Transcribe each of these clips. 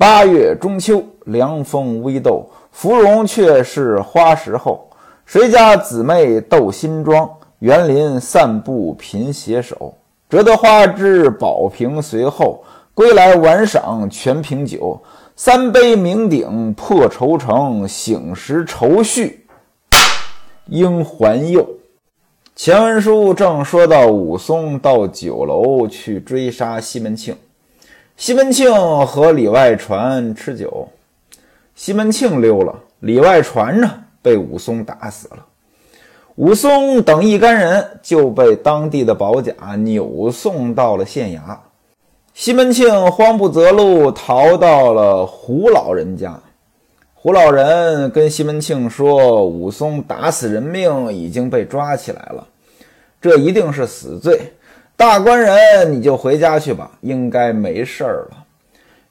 八月中秋，凉风微斗，芙蓉却是花时候。谁家姊妹斗新妆？园林散步频携手。折得花枝宝瓶随后，归来晚赏全瓶酒。三杯酩酊破愁城，醒时愁绪应还幼。前文书正说到武松到酒楼去追杀西门庆。西门庆和李外传吃酒，西门庆溜了，李外传呢被武松打死了。武松等一干人就被当地的保甲扭送到了县衙。西门庆慌不择路，逃到了胡老人家。胡老人跟西门庆说：“武松打死人命，已经被抓起来了，这一定是死罪。”大官人，你就回家去吧，应该没事儿了。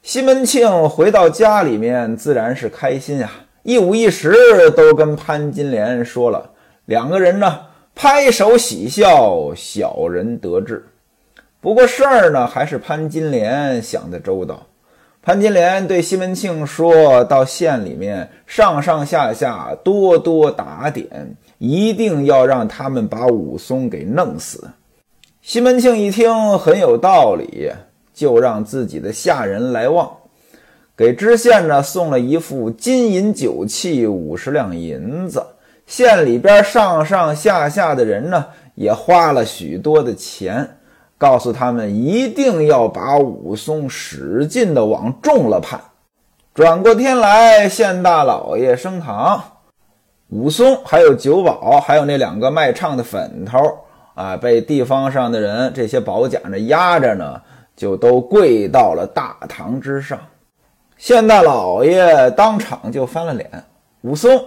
西门庆回到家里面，自然是开心呀，一五一十都跟潘金莲说了。两个人呢，拍手喜笑，小人得志。不过事儿呢，还是潘金莲想的周到。潘金莲对西门庆说：“到县里面，上上下下多多打点，一定要让他们把武松给弄死。”西门庆一听很有道理，就让自己的下人来望，给知县呢送了一副金银酒器五十两银子。县里边上上下下的人呢也花了许多的钱，告诉他们一定要把武松使劲的往重了判。转过天来，县大老爷升堂，武松还有酒保，还有那两个卖唱的粉头。啊，被地方上的人这些保甲呢压着呢，就都跪到了大堂之上。县大老爷当场就翻了脸：“武松，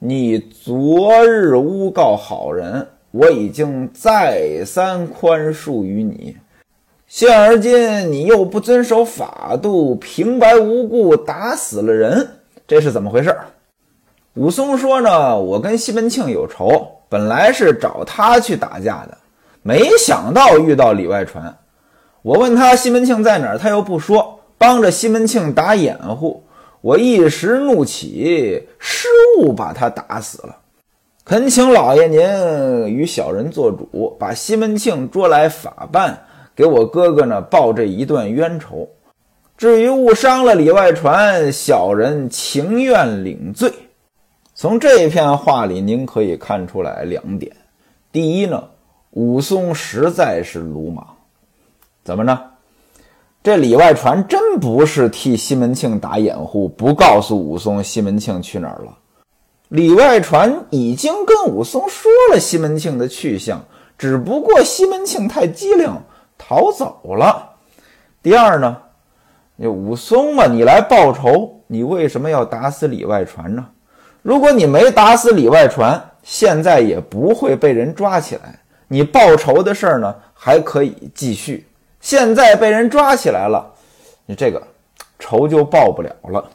你昨日诬告好人，我已经再三宽恕于你。现而今你又不遵守法度，平白无故打死了人，这是怎么回事？”武松说：“呢，我跟西门庆有仇。”本来是找他去打架的，没想到遇到李外传。我问他西门庆在哪儿，他又不说，帮着西门庆打掩护。我一时怒起，失误把他打死了。恳请老爷您与小人做主，把西门庆捉来法办，给我哥哥呢报这一段冤仇。至于误伤了李外传，小人情愿领罪。从这片话里，您可以看出来两点：第一呢，武松实在是鲁莽。怎么着？这里外传真不是替西门庆打掩护，不告诉武松西门庆去哪儿了。里外传已经跟武松说了西门庆的去向，只不过西门庆太机灵，逃走了。第二呢，武松嘛，你来报仇，你为什么要打死里外传呢？如果你没打死李外传，现在也不会被人抓起来。你报仇的事儿呢，还可以继续。现在被人抓起来了，你这个仇就报不了了。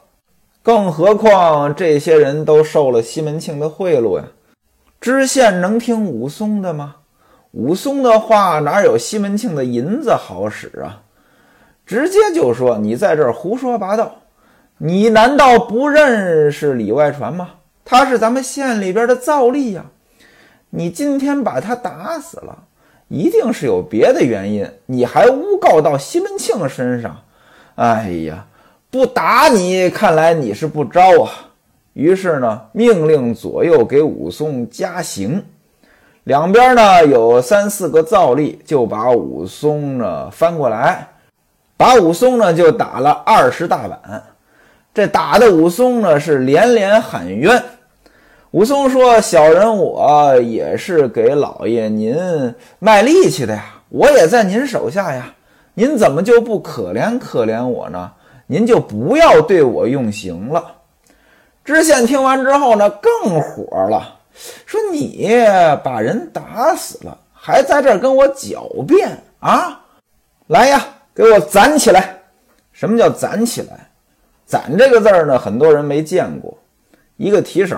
更何况这些人都受了西门庆的贿赂呀。知县能听武松的吗？武松的话哪有西门庆的银子好使啊？直接就说你在这儿胡说八道。你难道不认识李外传吗？他是咱们县里边的皂吏呀，你今天把他打死了，一定是有别的原因。你还诬告到西门庆身上，哎呀，不打你，看来你是不招啊。于是呢，命令左右给武松加刑。两边呢有三四个皂吏，就把武松呢翻过来，把武松呢就打了二十大板。这打的武松呢是连连喊冤。武松说：“小人我也是给老爷您卖力气的呀，我也在您手下呀，您怎么就不可怜可怜我呢？您就不要对我用刑了。”知县听完之后呢，更火了，说：“你把人打死了，还在这跟我狡辩啊？来呀，给我攒起来！什么叫攒起来？攒这个字儿呢，很多人没见过，一个提手。”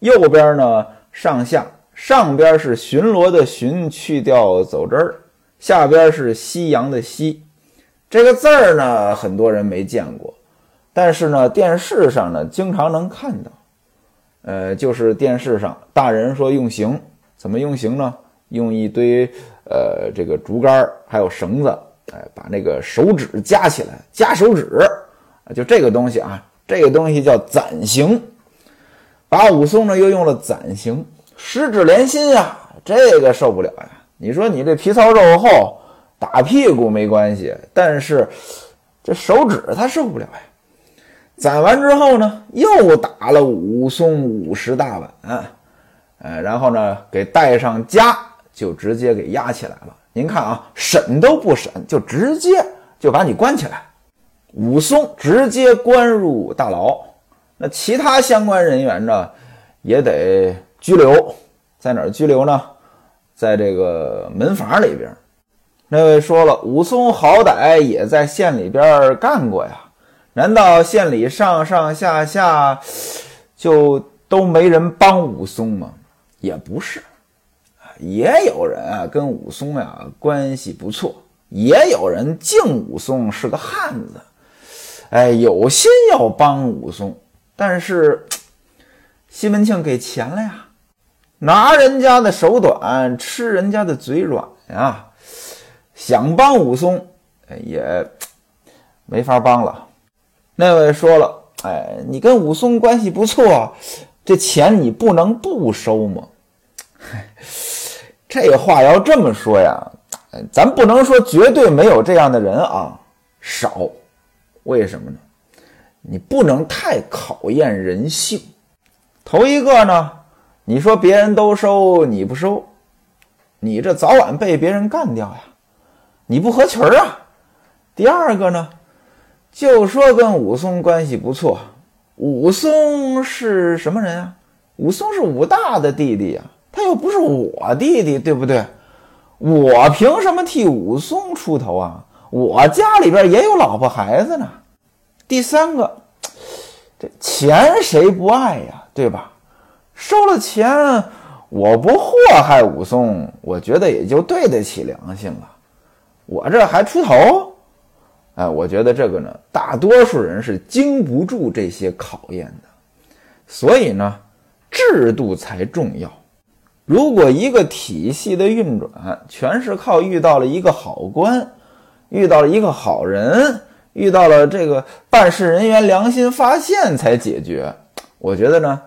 右边呢，上下上边是巡逻的巡，去掉走之儿；下边是夕阳的夕。这个字儿呢，很多人没见过。但是呢，电视上呢经常能看到，呃，就是电视上大人说用刑，怎么用刑呢？用一堆呃这个竹竿还有绳子，哎，把那个手指夹起来，夹手指，就这个东西啊，这个东西叫攒刑。把武松呢又用了攒刑，十指连心呀，这个受不了呀！你说你这皮糙肉厚，打屁股没关系，但是这手指他受不了呀。攒完之后呢，又打了武松五十大板，呃，然后呢给带上枷，就直接给押起来了。您看啊，审都不审，就直接就把你关起来，武松直接关入大牢。那其他相关人员呢，也得拘留，在哪儿拘留呢？在这个门房里边。那位说了，武松好歹也在县里边干过呀。难道县里上上下下就都没人帮武松吗？也不是，也有人啊跟武松呀关系不错，也有人敬武松是个汉子，哎，有心要帮武松，但是 西门庆给钱了呀，拿人家的手短，吃人家的嘴软呀，想帮武松也 没法帮了。那位说了：“哎，你跟武松关系不错，这钱你不能不收吗？” 这话要这么说呀，咱不能说绝对没有这样的人啊，少。为什么呢？你不能太考验人性。头一个呢，你说别人都收你不收，你这早晚被别人干掉呀，你不合群儿啊。第二个呢？就说跟武松关系不错，武松是什么人啊？武松是武大的弟弟呀，他又不是我弟弟，对不对？我凭什么替武松出头啊？我家里边也有老婆孩子呢。第三个，这钱谁不爱呀？对吧？收了钱，我不祸害武松，我觉得也就对得起良心了。我这还出头？哎，我觉得这个呢，大多数人是经不住这些考验的，所以呢，制度才重要。如果一个体系的运转全是靠遇到了一个好官，遇到了一个好人，遇到了这个办事人员良心发现才解决，我觉得呢，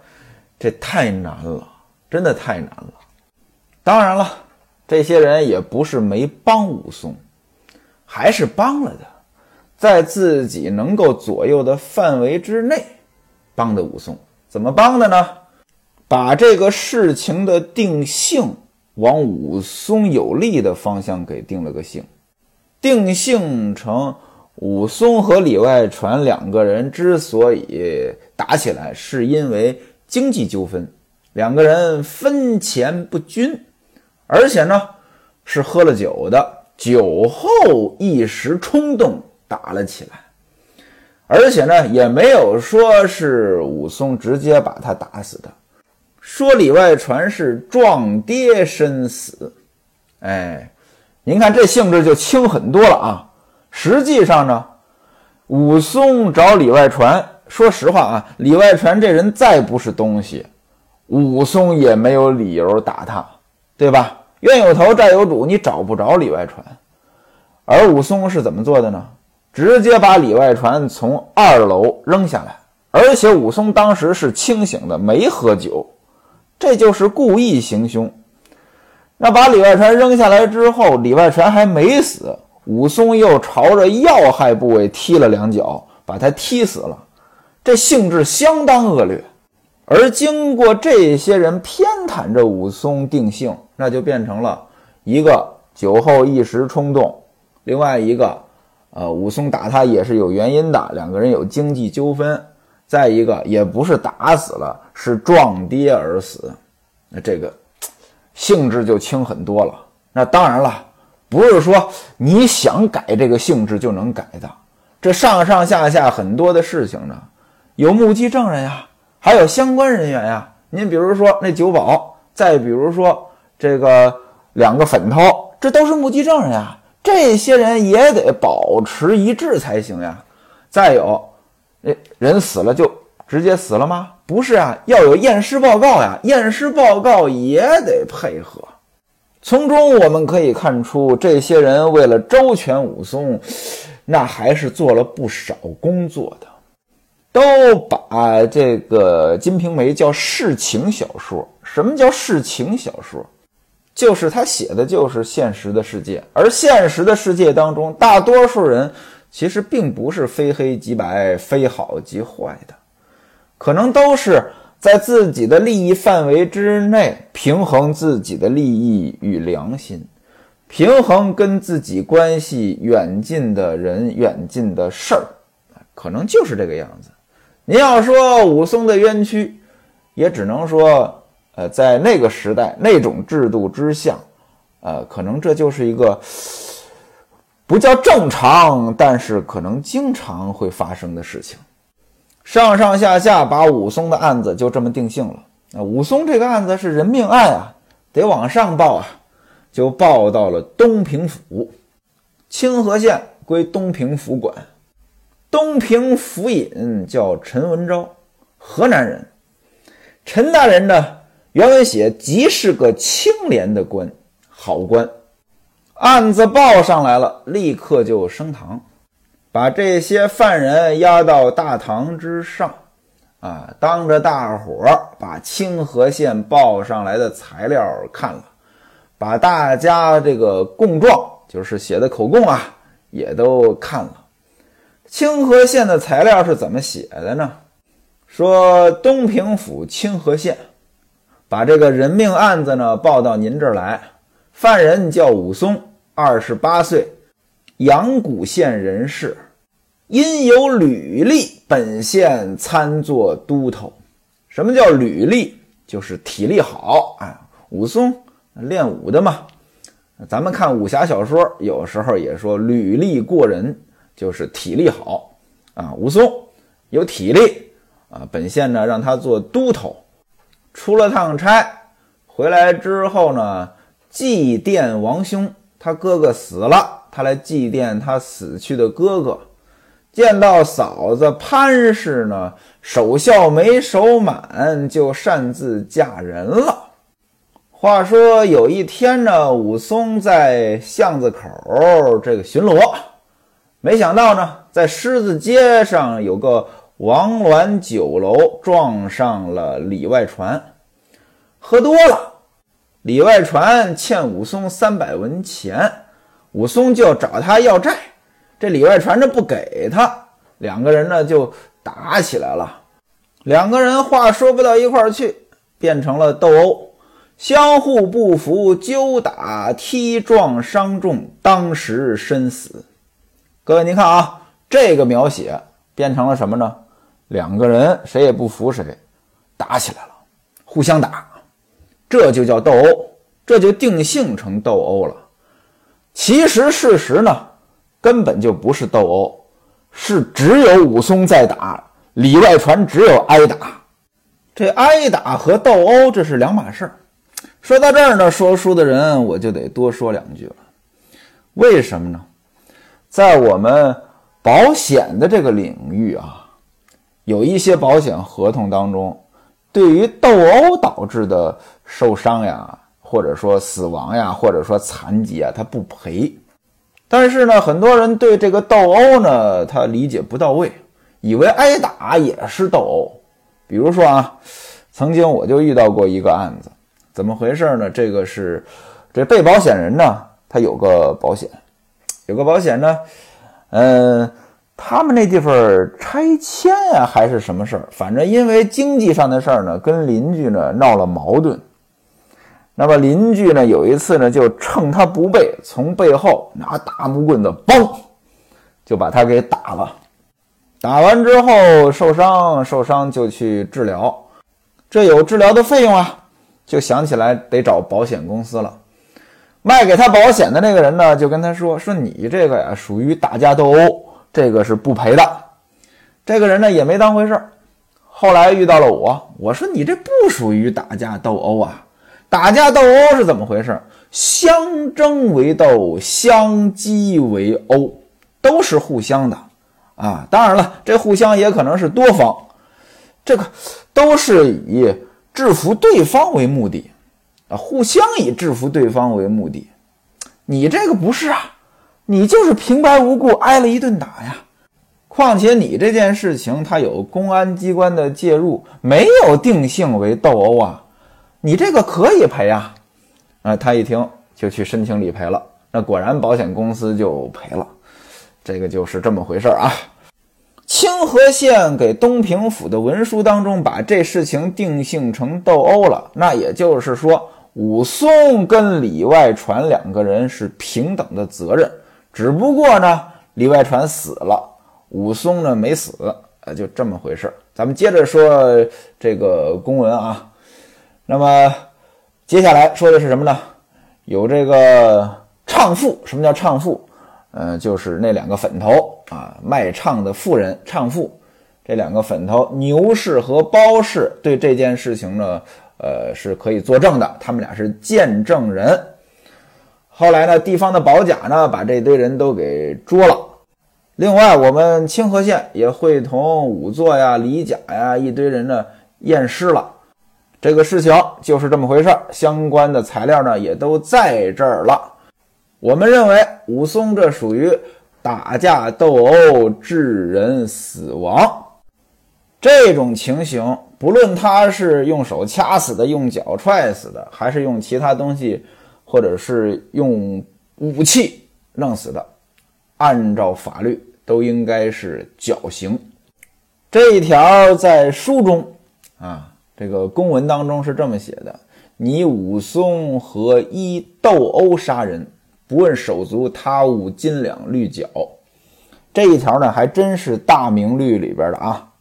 这太难了，真的太难了。当然了，这些人也不是没帮武松，还是帮了的。在自己能够左右的范围之内，帮的武松怎么帮的呢？把这个事情的定性往武松有利的方向给定了个性，定性成武松和里外传两个人之所以打起来，是因为经济纠纷，两个人分钱不均，而且呢是喝了酒的，酒后一时冲动。打了起来，而且呢，也没有说是武松直接把他打死的，说里外传是撞跌身死。哎，您看这性质就轻很多了啊。实际上呢，武松找里外传，说实话啊，里外传这人再不是东西，武松也没有理由打他，对吧？冤有头债有主，你找不着里外传，而武松是怎么做的呢？直接把里外传从二楼扔下来，而且武松当时是清醒的，没喝酒，这就是故意行凶。那把李外传扔下来之后，李外传还没死，武松又朝着要害部位踢了两脚，把他踢死了，这性质相当恶劣。而经过这些人偏袒着武松定性，那就变成了一个酒后一时冲动，另外一个。呃，武松打他也是有原因的，两个人有经济纠纷。再一个，也不是打死了，是撞跌而死，那这个性质就轻很多了。那当然了，不是说你想改这个性质就能改的。这上上下下很多的事情呢，有目击证人呀，还有相关人员呀。您比如说那酒保，再比如说这个两个粉头，这都是目击证人呀。这些人也得保持一致才行呀。再有，哎，人死了就直接死了吗？不是啊，要有验尸报告呀，验尸报告也得配合。从中我们可以看出，这些人为了周全武松，那还是做了不少工作的，都把这个《金瓶梅》叫世情小说。什么叫世情小说？就是他写的就是现实的世界，而现实的世界当中，大多数人其实并不是非黑即白、非好即坏的。可能都是在自己的利益范围之内平衡自己的利益与良心，平衡跟自己关系远近的人、远近的事儿，可能就是这个样子。您要说武松的冤屈，也只能说，呃，在那个时代那种制度之下，呃，可能这就是一个不叫正常，但是可能经常会发生的事情。上上下下把武松的案子就这么定性了。啊，武松这个案子是人命案啊，得往上报啊，就报到了东平府，清河县归东平府管。东平府尹叫陈文昭，河南人。陈大人呢，原文写即是个清廉的官，好官。案子报上来了，立刻就升堂。把这些犯人押到大堂之上，啊，当着大伙儿把清河县报上来的材料看了，把大家这个供状，就是写的口供啊，也都看了。清河县的材料是怎么写的呢？说东平府清河县把这个人命案子呢报到您这儿来，犯人叫武松，二十八岁。阳谷县人士，因有履历，本县参做都头。什么叫履历？就是体力好。啊，武松练武的嘛。咱们看武侠小说，有时候也说履历过人，就是体力好啊。武松有体力啊，本县呢让他做都头。出了趟差，回来之后呢，祭奠王兄，他哥哥死了。他来祭奠他死去的哥哥，见到嫂子潘氏呢，守孝没守满，就擅自嫁人了。话说有一天呢，武松在巷子口这个巡逻，没想到呢，在狮子街上有个王銮酒楼撞上了李外传，喝多了，李外传欠武松三百文钱。武松就找他要债，这里外传着不给他，两个人呢就打起来了。两个人话说不到一块儿去，变成了斗殴，相互不服，揪打、踢撞、伤重，当时身死。各位，您看啊，这个描写变成了什么呢？两个人谁也不服谁，打起来了，互相打，这就叫斗殴，这就定性成斗殴了。其实事实呢，根本就不是斗殴，是只有武松在打，里外传只有挨打。这挨打和斗殴这是两码事儿。说到这儿呢，说书的人我就得多说两句了。为什么呢？在我们保险的这个领域啊，有一些保险合同当中，对于斗殴导致的受伤呀。或者说死亡呀，或者说残疾啊，他不赔。但是呢，很多人对这个斗殴呢，他理解不到位，以为挨打也是斗殴。比如说啊，曾经我就遇到过一个案子，怎么回事呢？这个是这被保险人呢，他有个保险，有个保险呢，嗯，他们那地方拆迁呀，还是什么事儿？反正因为经济上的事儿呢，跟邻居呢闹了矛盾。那么邻居呢？有一次呢，就趁他不备，从背后拿大木棍子，嘣，就把他给打了。打完之后受伤，受伤就去治疗，这有治疗的费用啊，就想起来得找保险公司了。卖给他保险的那个人呢，就跟他说：“说你这个呀，属于打架斗殴，这个是不赔的。”这个人呢，也没当回事。后来遇到了我，我说：“你这不属于打架斗殴啊。”打架斗殴是怎么回事？相争为斗，相击为殴，都是互相的啊。当然了，这互相也可能是多方，这个都是以制服对方为目的啊，互相以制服对方为目的。你这个不是啊，你就是平白无故挨了一顿打呀。况且你这件事情，他有公安机关的介入，没有定性为斗殴啊，你这个可以赔啊。啊，他一听就去申请理赔了，那果然保险公司就赔了，这个就是这么回事啊。清河县给东平府的文书当中把这事情定性成斗殴了，那也就是说武松跟李外传两个人是平等的责任，只不过呢，李外传死了。武松呢没死，呃，就这么回事咱们接着说这个公文啊。那么接下来说的是什么呢？有这个唱妇，什么叫唱妇？嗯，就是那两个粉头啊，卖唱的妇人，唱妇。这两个粉头，牛氏和包氏对这件事情呢，呃，是可以作证的，他们俩是见证人。后来呢，地方的保甲呢，把这堆人都给捉了。另外，我们清河县也会同仵作呀、李甲呀一堆人呢验尸了。这个事情就是这么回事儿，相关的材料呢也都在这儿了。我们认为武松这属于打架斗殴致人死亡这种情形，不论他是用手掐死的、用脚踹死的，还是用其他东西，或者是用武器弄死的，按照法律。都应该是绞刑，这一条在书中啊，这个公文当中是这么写的：你武松和一斗殴杀人，不问手足他物金两律缴。这一条呢，还真是大明律里边的啊。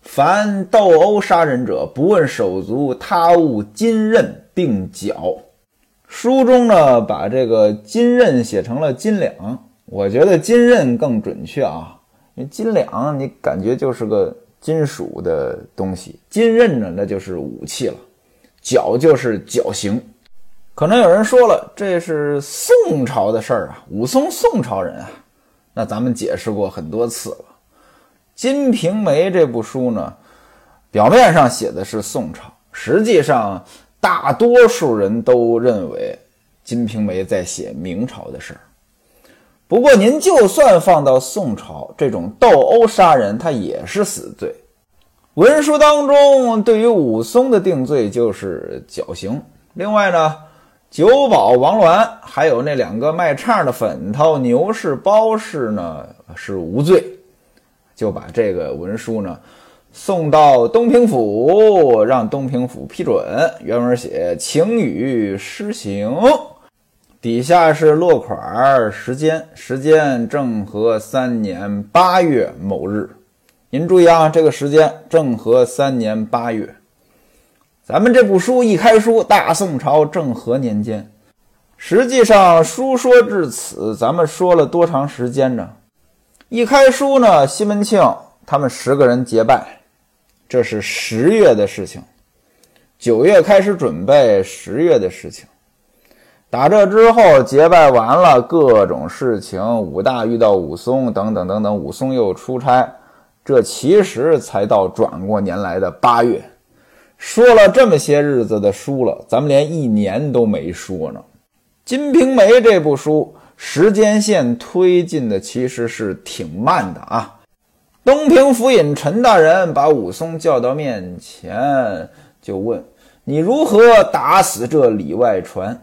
凡斗殴杀人者，不问手足他物金刃并缴。书中呢，把这个金刃写成了金两。我觉得金刃更准确啊，因为金两你感觉就是个金属的东西，金刃呢那就是武器了，绞就是绞刑。可能有人说了，这是宋朝的事儿啊，武松宋朝人啊。那咱们解释过很多次了，《金瓶梅》这部书呢，表面上写的是宋朝，实际上大多数人都认为《金瓶梅》在写明朝的事儿。不过，您就算放到宋朝，这种斗殴杀人，他也是死罪。文书当中对于武松的定罪就是绞刑。另外呢，酒保王鸾还有那两个卖唱的粉头牛氏、包氏呢是无罪，就把这个文书呢送到东平府，让东平府批准。原文写：请予施行。底下是落款儿时间，时间正和三年八月某日。您注意啊，这个时间正和三年八月。咱们这部书一开书，大宋朝正和年间。实际上，书说至此，咱们说了多长时间呢？一开书呢，西门庆他们十个人结拜，这是十月的事情。九月开始准备，十月的事情。打这之后结拜完了，各种事情，武大遇到武松，等等等等，武松又出差，这其实才到转过年来的八月。说了这么些日子的书了，咱们连一年都没说呢。《金瓶梅》这部书时间线推进的其实是挺慢的啊。东平府尹陈大人把武松叫到面前，就问：“你如何打死这李外传？”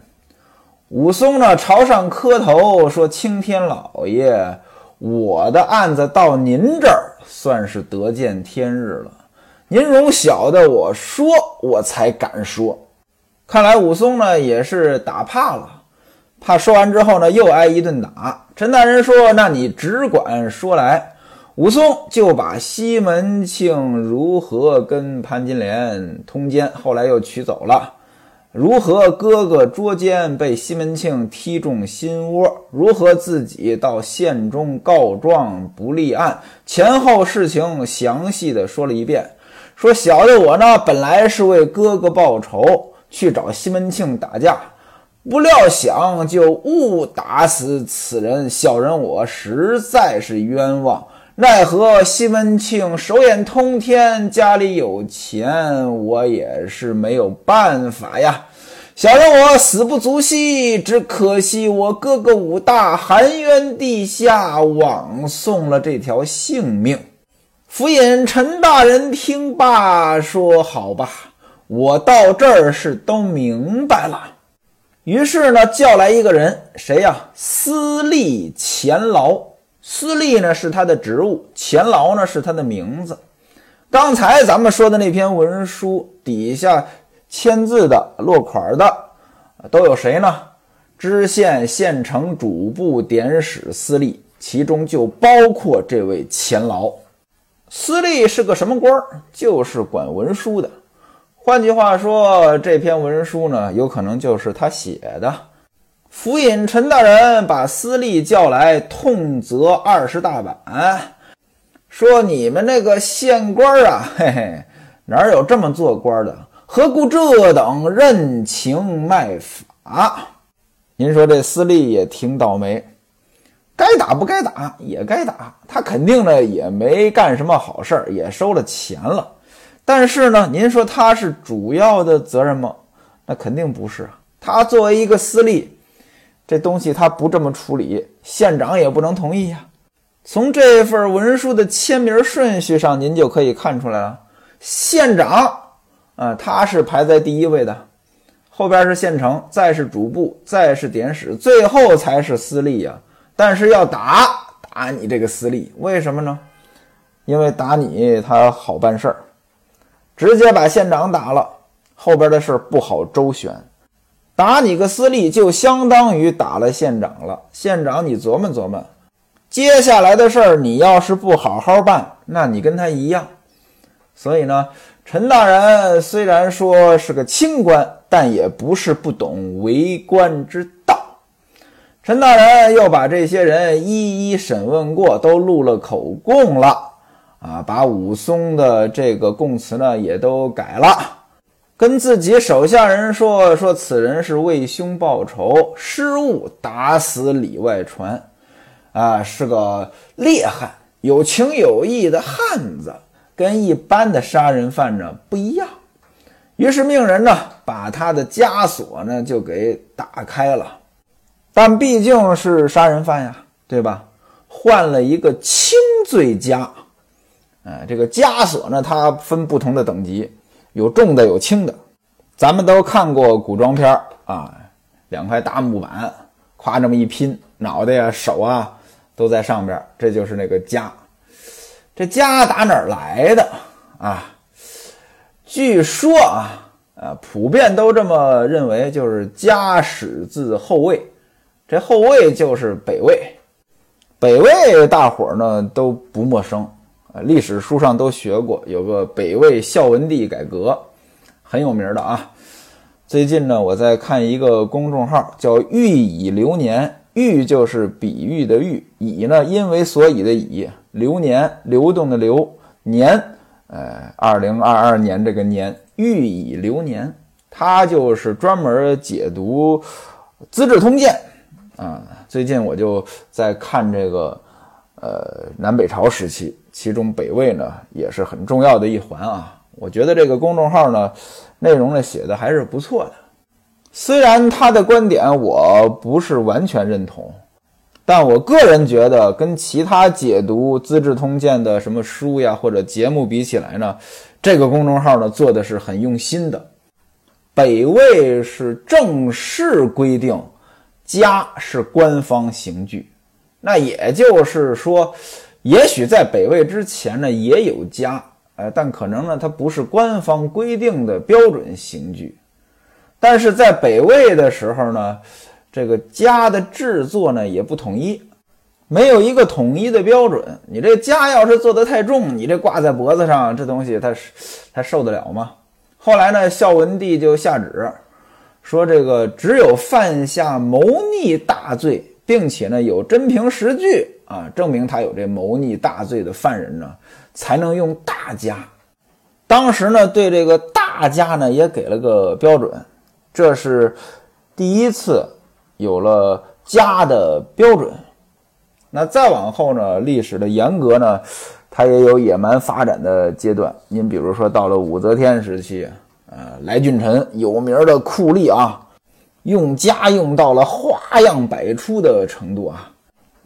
武松呢，朝上磕头说：“青天老爷，我的案子到您这儿算是得见天日了。您容小的我说，我才敢说。看来武松呢也是打怕了，怕说完之后呢又挨一顿打。陈大人说：‘那你只管说来。’武松就把西门庆如何跟潘金莲通奸，后来又娶走了。”如何哥哥捉奸被西门庆踢中心窝？如何自己到县中告状不立案？前后事情详细的说了一遍。说小的我呢，本来是为哥哥报仇，去找西门庆打架，不料想就误打死此人。小人我实在是冤枉。奈何西门庆手眼通天，家里有钱，我也是没有办法呀。小人我死不足惜，只可惜我哥哥武大含冤地下，枉送了这条性命。府尹陈大人听罢，说：“好吧，我到这儿是都明白了。”于是呢，叫来一个人，谁呀？司隶钱劳。司隶呢是他的职务，钱劳呢是他的名字。刚才咱们说的那篇文书底下签字的、落款的都有谁呢？知县、县城主簿、典史、司隶，其中就包括这位钱劳。司隶是个什么官儿？就是管文书的。换句话说，这篇文书呢，有可能就是他写的。府尹陈大人把司隶叫来，痛责二十大板，说：“你们那个县官啊，嘿嘿，哪有这么做官的？何故这等任情卖法？”您说这司隶也挺倒霉，该打不该打也该打，他肯定呢也没干什么好事儿，也收了钱了。但是呢，您说他是主要的责任吗？那肯定不是啊。他作为一个司隶。这东西他不这么处理，县长也不能同意呀。从这份文书的签名顺序上，您就可以看出来了。县长啊，他是排在第一位的，后边是县城，再是主簿，再是典史，最后才是司隶呀。但是要打打你这个司隶，为什么呢？因为打你他好办事儿，直接把县长打了，后边的事儿不好周旋。打你个司隶，就相当于打了县长了。县长，你琢磨琢磨，接下来的事儿，你要是不好好办，那你跟他一样。所以呢，陈大人虽然说是个清官，但也不是不懂为官之道。陈大人又把这些人一一审问过，都录了口供了啊，把武松的这个供词呢也都改了。跟自己手下人说说，此人是为兄报仇，失误打死里外传，啊，是个烈汉，有情有义的汉子，跟一般的杀人犯呢不一样。于是命人呢把他的枷锁呢就给打开了，但毕竟是杀人犯呀，对吧？换了一个轻罪枷，哎，这个枷锁呢它分不同的等级。有重的，有轻的，咱们都看过古装片啊，两块大木板，咵这么一拼，脑袋呀、手啊都在上边，这就是那个家。这家打哪儿来的啊？据说啊，呃，普遍都这么认为，就是家始自后魏，这后魏就是北魏。北魏大伙儿呢都不陌生。呃，历史书上都学过，有个北魏孝文帝改革，很有名的啊。最近呢，我在看一个公众号，叫“欲以流年”，欲就是比喻的喻，以呢因为所以的以，流年流动的流年，呃，二零二二年这个年，欲以流年，它就是专门解读《资治通鉴》啊。最近我就在看这个，呃，南北朝时期。其中北魏呢也是很重要的一环啊，我觉得这个公众号呢内容呢写的还是不错的，虽然他的观点我不是完全认同，但我个人觉得跟其他解读《资治通鉴》的什么书呀或者节目比起来呢，这个公众号呢做的是很用心的。北魏是正式规定，家是官方刑具，那也就是说。也许在北魏之前呢，也有家，呃，但可能呢，它不是官方规定的标准刑具。但是在北魏的时候呢，这个家的制作呢也不统一，没有一个统一的标准。你这家要是做得太重，你这挂在脖子上，这东西它它受得了吗？后来呢，孝文帝就下旨说，这个只有犯下谋逆大罪。并且呢，有真凭实据啊，证明他有这谋逆大罪的犯人呢，才能用大家。当时呢，对这个大家呢，也给了个标准，这是第一次有了家的标准。那再往后呢，历史的沿革呢，它也有野蛮发展的阶段。您比如说到了武则天时期，呃，来俊臣有名的酷吏啊，用家用到了花样百出的程度啊。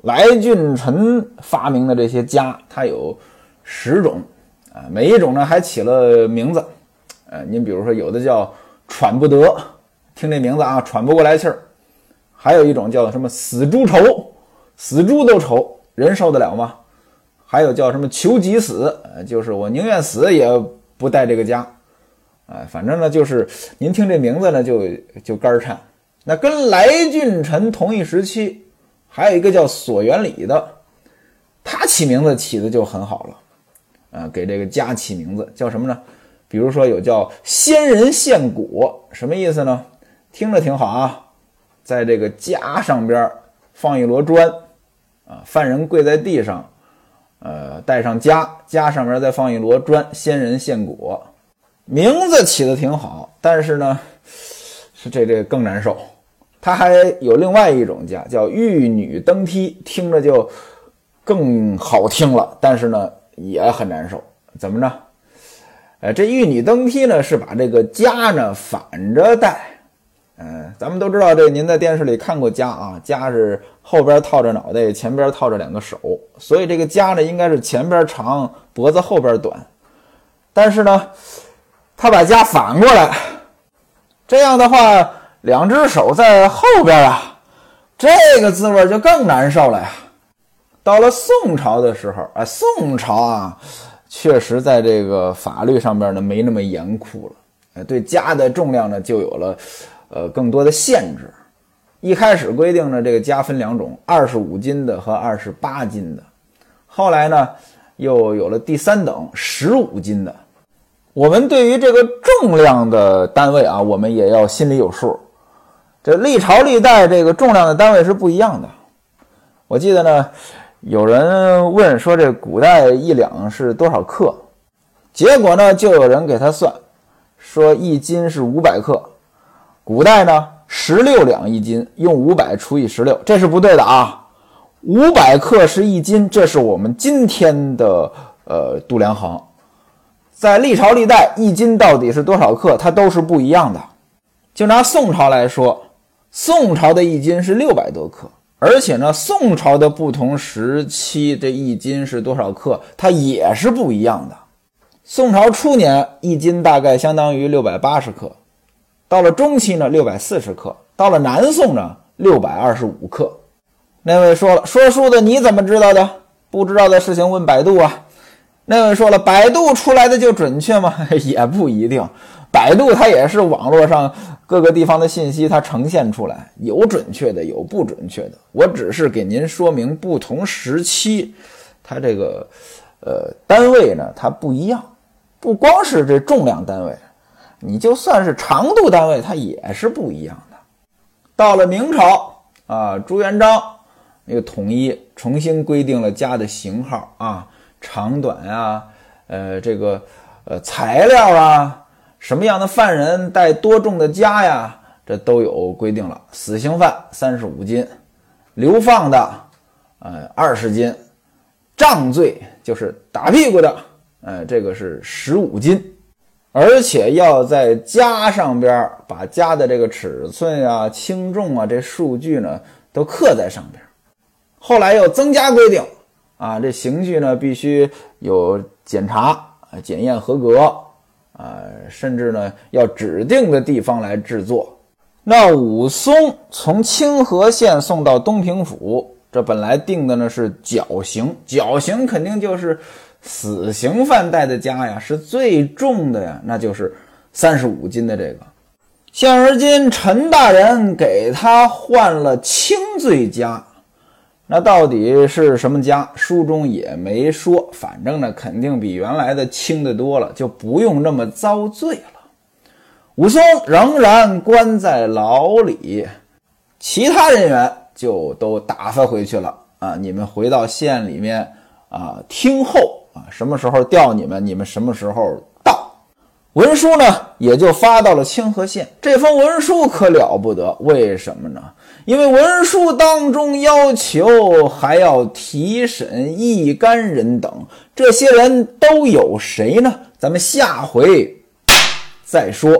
来俊臣发明的这些家，它有十种啊，每一种呢还起了名字。呃，您比如说有的叫喘不得，听这名字啊，喘不过来气儿；还有一种叫什么死猪愁，死猪都愁，人受得了吗？还有叫什么求己死，就是我宁愿死也不带这个家。哎，反正呢，就是您听这名字呢，就就肝颤。那跟来俊臣同一时期。还有一个叫索元礼的，他起名字起的就很好了，啊，给这个家起名字叫什么呢？比如说有叫仙人献果，什么意思呢？听着挺好啊，在这个家上边放一摞砖，啊，犯人跪在地上，呃，带上家，家上边再放一摞砖，仙人献果，名字起的挺好，但是呢，是这这更难受。它还有另外一种家，叫玉女登梯，听着就更好听了，但是呢也很难受。怎么着？呃，这玉女登梯呢是把这个家呢反着带。嗯，咱们都知道，这您在电视里看过家啊，家是后边套着脑袋，前边套着两个手，所以这个家呢应该是前边长，脖子后边短。但是呢，他把家反过来，这样的话。两只手在后边啊，这个滋味就更难受了呀。到了宋朝的时候，啊，宋朝啊，确实在这个法律上边呢没那么严酷了，哎，对家的重量呢就有了呃更多的限制。一开始规定呢，这个家分两种，二十五斤的和二十八斤的。后来呢，又有了第三等，十五斤的。我们对于这个重量的单位啊，我们也要心里有数。这历朝历代这个重量的单位是不一样的。我记得呢，有人问说这古代一两是多少克？结果呢，就有人给他算，说一斤是五百克。古代呢，十六两一斤，用五百除以十六，这是不对的啊。五百克是一斤，这是我们今天的呃度量衡。在历朝历代，一斤到底是多少克，它都是不一样的。就拿宋朝来说。宋朝的一斤是六百多克，而且呢，宋朝的不同时期这一斤是多少克，它也是不一样的。宋朝初年一斤大概相当于六百八十克，到了中期呢六百四十克，到了南宋呢六百二十五克。那位说了，说书的你怎么知道的？不知道的事情问百度啊。那位说了，百度出来的就准确吗？也不一定。百度它也是网络上各个地方的信息，它呈现出来有准确的，有不准确的。我只是给您说明不同时期它这个呃单位呢，它不一样。不光是这重量单位，你就算是长度单位，它也是不一样的。到了明朝啊，朱元璋又统一重新规定了家的型号啊，长短呀，呃，这个呃材料啊。什么样的犯人带多重的枷呀？这都有规定了。死刑犯三十五斤，流放的，呃，二十斤，杖罪就是打屁股的，呃，这个是十五斤，而且要在枷上边把枷的这个尺寸啊、轻重啊这数据呢都刻在上边。后来又增加规定，啊，这刑具呢必须有检查、检验合格。啊，甚至呢，要指定的地方来制作。那武松从清河县送到东平府，这本来定的呢是绞刑，绞刑肯定就是死刑犯带的枷呀，是最重的呀，那就是三十五斤的这个。现而今陈大人给他换了轻罪枷。那到底是什么家？书中也没说，反正呢，肯定比原来的轻的多了，就不用那么遭罪了。武松仍然关在牢里，其他人员就都打发回去了啊！你们回到县里面啊，听候啊，什么时候调你们，你们什么时候。文书呢，也就发到了清河县。这封文书可了不得，为什么呢？因为文书当中要求还要提审一干人等，这些人都有谁呢？咱们下回再说。